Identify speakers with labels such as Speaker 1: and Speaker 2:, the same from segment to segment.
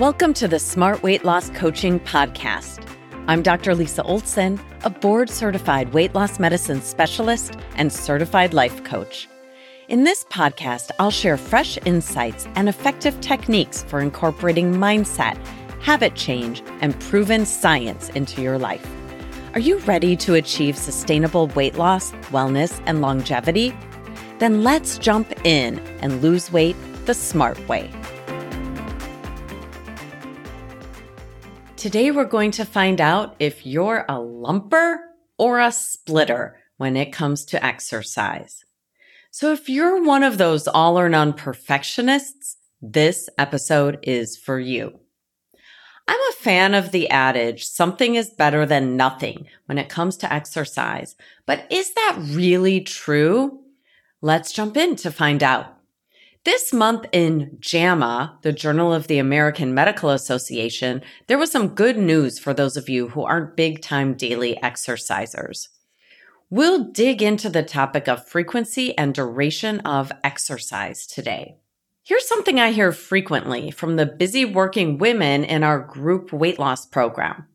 Speaker 1: Welcome to the Smart Weight Loss Coaching Podcast. I'm Dr. Lisa Olson, a board certified weight loss medicine specialist and certified life coach. In this podcast, I'll share fresh insights and effective techniques for incorporating mindset, habit change, and proven science into your life. Are you ready to achieve sustainable weight loss, wellness, and longevity? Then let's jump in and lose weight the smart way. Today, we're going to find out if you're a lumper or a splitter when it comes to exercise. So, if you're one of those all or none perfectionists, this episode is for you. I'm a fan of the adage, something is better than nothing when it comes to exercise. But is that really true? Let's jump in to find out. This month in JAMA, the Journal of the American Medical Association, there was some good news for those of you who aren't big time daily exercisers. We'll dig into the topic of frequency and duration of exercise today. Here's something I hear frequently from the busy working women in our group weight loss program.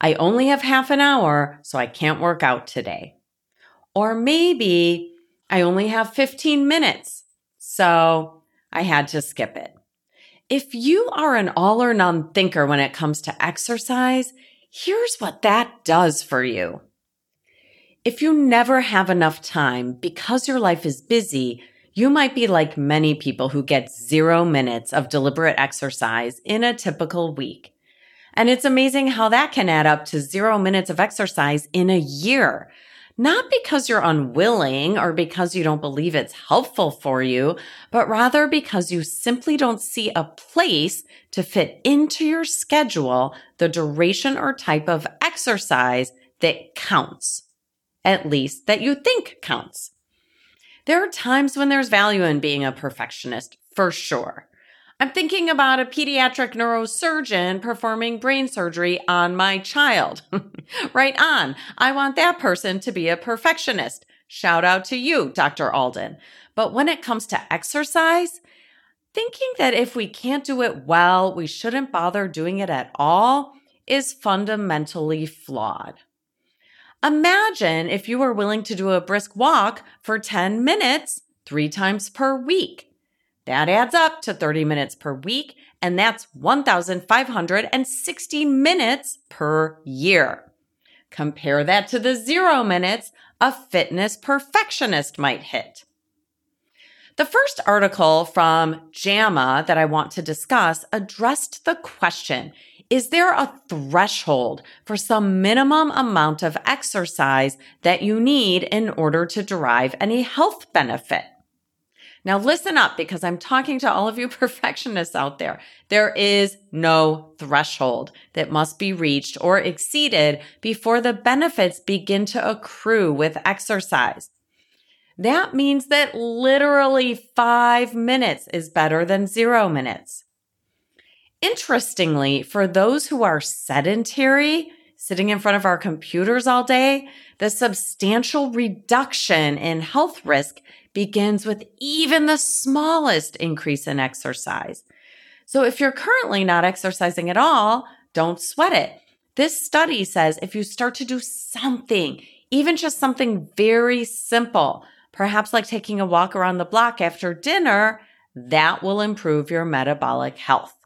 Speaker 1: I only have half an hour, so I can't work out today. Or maybe I only have 15 minutes, so I had to skip it. If you are an all or none thinker when it comes to exercise, here's what that does for you. If you never have enough time because your life is busy, you might be like many people who get zero minutes of deliberate exercise in a typical week. And it's amazing how that can add up to zero minutes of exercise in a year not because you're unwilling or because you don't believe it's helpful for you, but rather because you simply don't see a place to fit into your schedule the duration or type of exercise that counts, at least that you think counts. There are times when there's value in being a perfectionist, for sure. I'm thinking about a pediatric neurosurgeon performing brain surgery on my child. right on. I want that person to be a perfectionist. Shout out to you, Dr. Alden. But when it comes to exercise, thinking that if we can't do it well, we shouldn't bother doing it at all is fundamentally flawed. Imagine if you were willing to do a brisk walk for 10 minutes three times per week. That adds up to 30 minutes per week, and that's 1,560 minutes per year. Compare that to the zero minutes a fitness perfectionist might hit. The first article from JAMA that I want to discuss addressed the question Is there a threshold for some minimum amount of exercise that you need in order to derive any health benefit? Now listen up because I'm talking to all of you perfectionists out there. There is no threshold that must be reached or exceeded before the benefits begin to accrue with exercise. That means that literally five minutes is better than zero minutes. Interestingly, for those who are sedentary, sitting in front of our computers all day, the substantial reduction in health risk begins with even the smallest increase in exercise. So if you're currently not exercising at all, don't sweat it. This study says if you start to do something, even just something very simple, perhaps like taking a walk around the block after dinner, that will improve your metabolic health.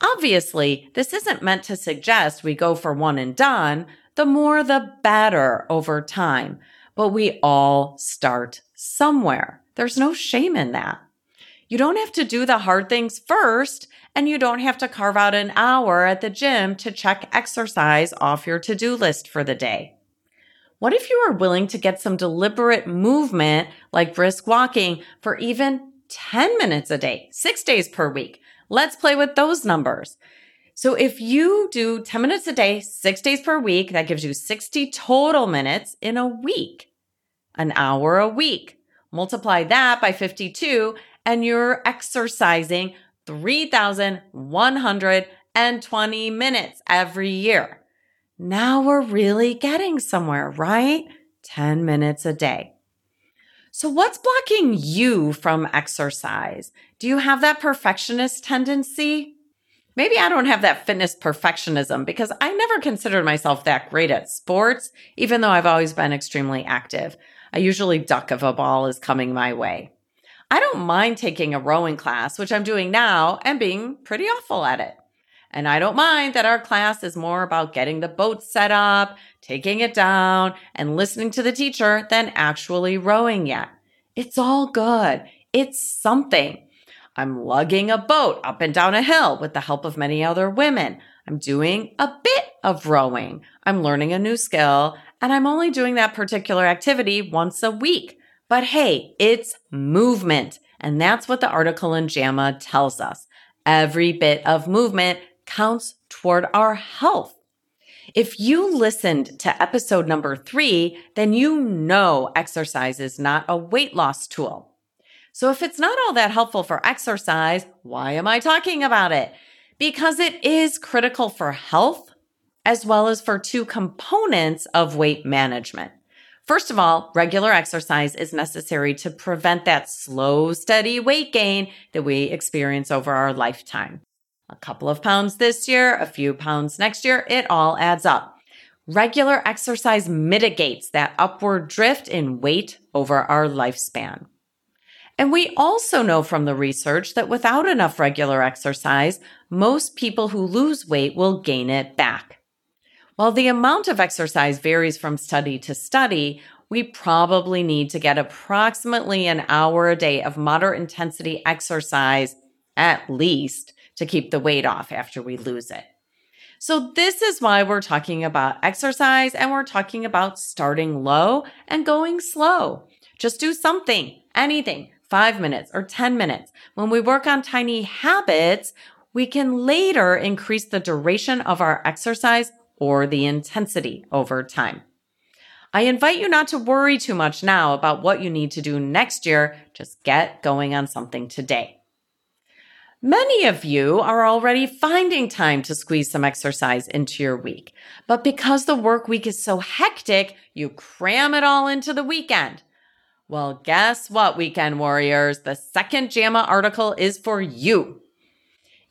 Speaker 1: Obviously, this isn't meant to suggest we go for one and done. The more the better over time but we all start somewhere. There's no shame in that. You don't have to do the hard things first, and you don't have to carve out an hour at the gym to check exercise off your to do list for the day. What if you are willing to get some deliberate movement like brisk walking for even 10 minutes a day, six days per week? Let's play with those numbers. So if you do 10 minutes a day, six days per week, that gives you 60 total minutes in a week an hour a week. Multiply that by 52 and you're exercising 3,120 minutes every year. Now we're really getting somewhere, right? 10 minutes a day. So what's blocking you from exercise? Do you have that perfectionist tendency? Maybe I don't have that fitness perfectionism because I never considered myself that great at sports, even though I've always been extremely active. I usually duck if a ball is coming my way. I don't mind taking a rowing class, which I'm doing now, and being pretty awful at it. And I don't mind that our class is more about getting the boat set up, taking it down, and listening to the teacher than actually rowing yet. It's all good. It's something. I'm lugging a boat up and down a hill with the help of many other women. I'm doing a bit of rowing. I'm learning a new skill and I'm only doing that particular activity once a week. But hey, it's movement. And that's what the article in JAMA tells us. Every bit of movement counts toward our health. If you listened to episode number three, then you know exercise is not a weight loss tool. So if it's not all that helpful for exercise, why am I talking about it? Because it is critical for health as well as for two components of weight management. First of all, regular exercise is necessary to prevent that slow, steady weight gain that we experience over our lifetime a couple of pounds this year, a few pounds next year, it all adds up. Regular exercise mitigates that upward drift in weight over our lifespan. And we also know from the research that without enough regular exercise, most people who lose weight will gain it back. While the amount of exercise varies from study to study, we probably need to get approximately an hour a day of moderate intensity exercise at least to keep the weight off after we lose it. So, this is why we're talking about exercise and we're talking about starting low and going slow. Just do something, anything, five minutes or 10 minutes. When we work on tiny habits, we can later increase the duration of our exercise or the intensity over time. I invite you not to worry too much now about what you need to do next year. Just get going on something today. Many of you are already finding time to squeeze some exercise into your week. But because the work week is so hectic, you cram it all into the weekend. Well, guess what, weekend warriors? The second JAMA article is for you.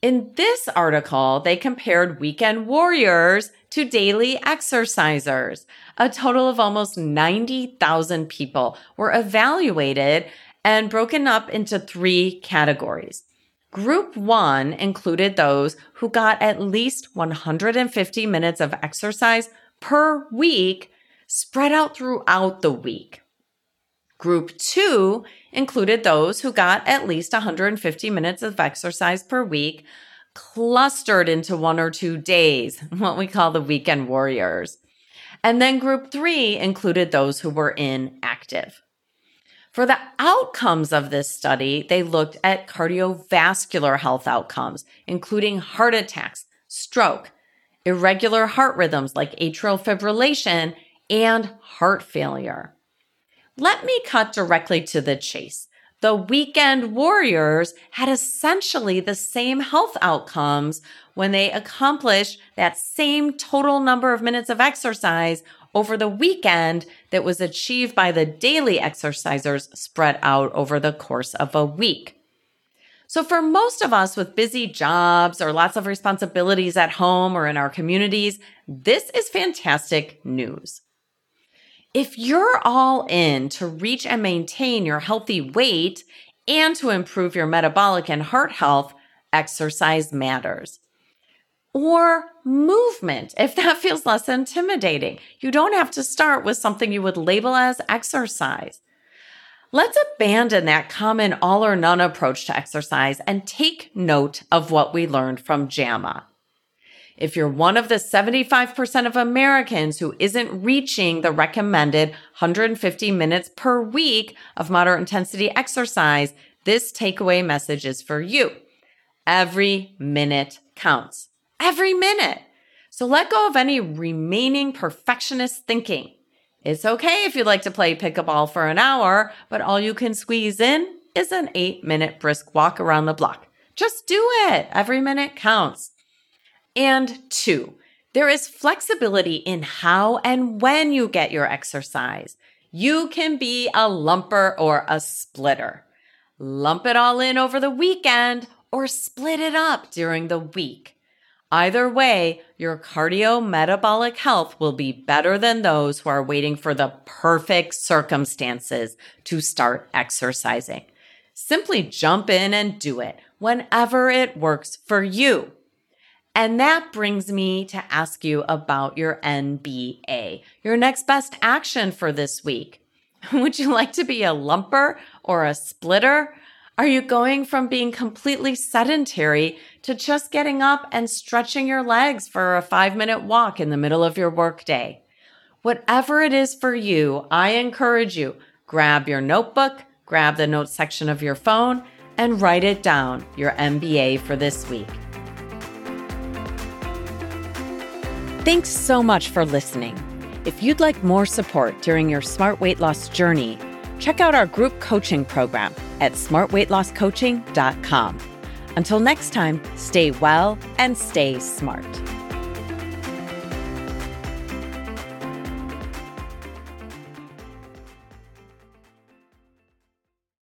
Speaker 1: In this article, they compared weekend warriors to daily exercisers. A total of almost 90,000 people were evaluated and broken up into three categories. Group one included those who got at least 150 minutes of exercise per week spread out throughout the week. Group two included those who got at least 150 minutes of exercise per week clustered into one or two days, what we call the weekend warriors. And then group three included those who were inactive. For the outcomes of this study, they looked at cardiovascular health outcomes, including heart attacks, stroke, irregular heart rhythms like atrial fibrillation, and heart failure. Let me cut directly to the chase. The weekend warriors had essentially the same health outcomes when they accomplished that same total number of minutes of exercise over the weekend that was achieved by the daily exercisers spread out over the course of a week. So, for most of us with busy jobs or lots of responsibilities at home or in our communities, this is fantastic news. If you're all in to reach and maintain your healthy weight and to improve your metabolic and heart health, exercise matters or movement if that feels less intimidating. You don't have to start with something you would label as exercise. Let's abandon that common all or none approach to exercise and take note of what we learned from JAMA. If you're one of the 75% of Americans who isn't reaching the recommended 150 minutes per week of moderate intensity exercise, this takeaway message is for you. Every minute counts every minute. So let go of any remaining perfectionist thinking. It's okay if you'd like to play pickleball for an hour, but all you can squeeze in is an eight minute brisk walk around the block. Just do it. Every minute counts. And two, there is flexibility in how and when you get your exercise. You can be a lumper or a splitter. Lump it all in over the weekend or split it up during the week. Either way, your cardiometabolic health will be better than those who are waiting for the perfect circumstances to start exercising. Simply jump in and do it whenever it works for you. And that brings me to ask you about your NBA, your next best action for this week. Would you like to be a lumper or a splitter? Are you going from being completely sedentary to just getting up and stretching your legs for a five minute walk in the middle of your workday? Whatever it is for you, I encourage you, grab your notebook, grab the notes section of your phone, and write it down, your NBA for this week. Thanks so much for listening. If you'd like more support during your smart weight loss journey, check out our group coaching program at smartweightlosscoaching.com. Until next time, stay well and stay smart.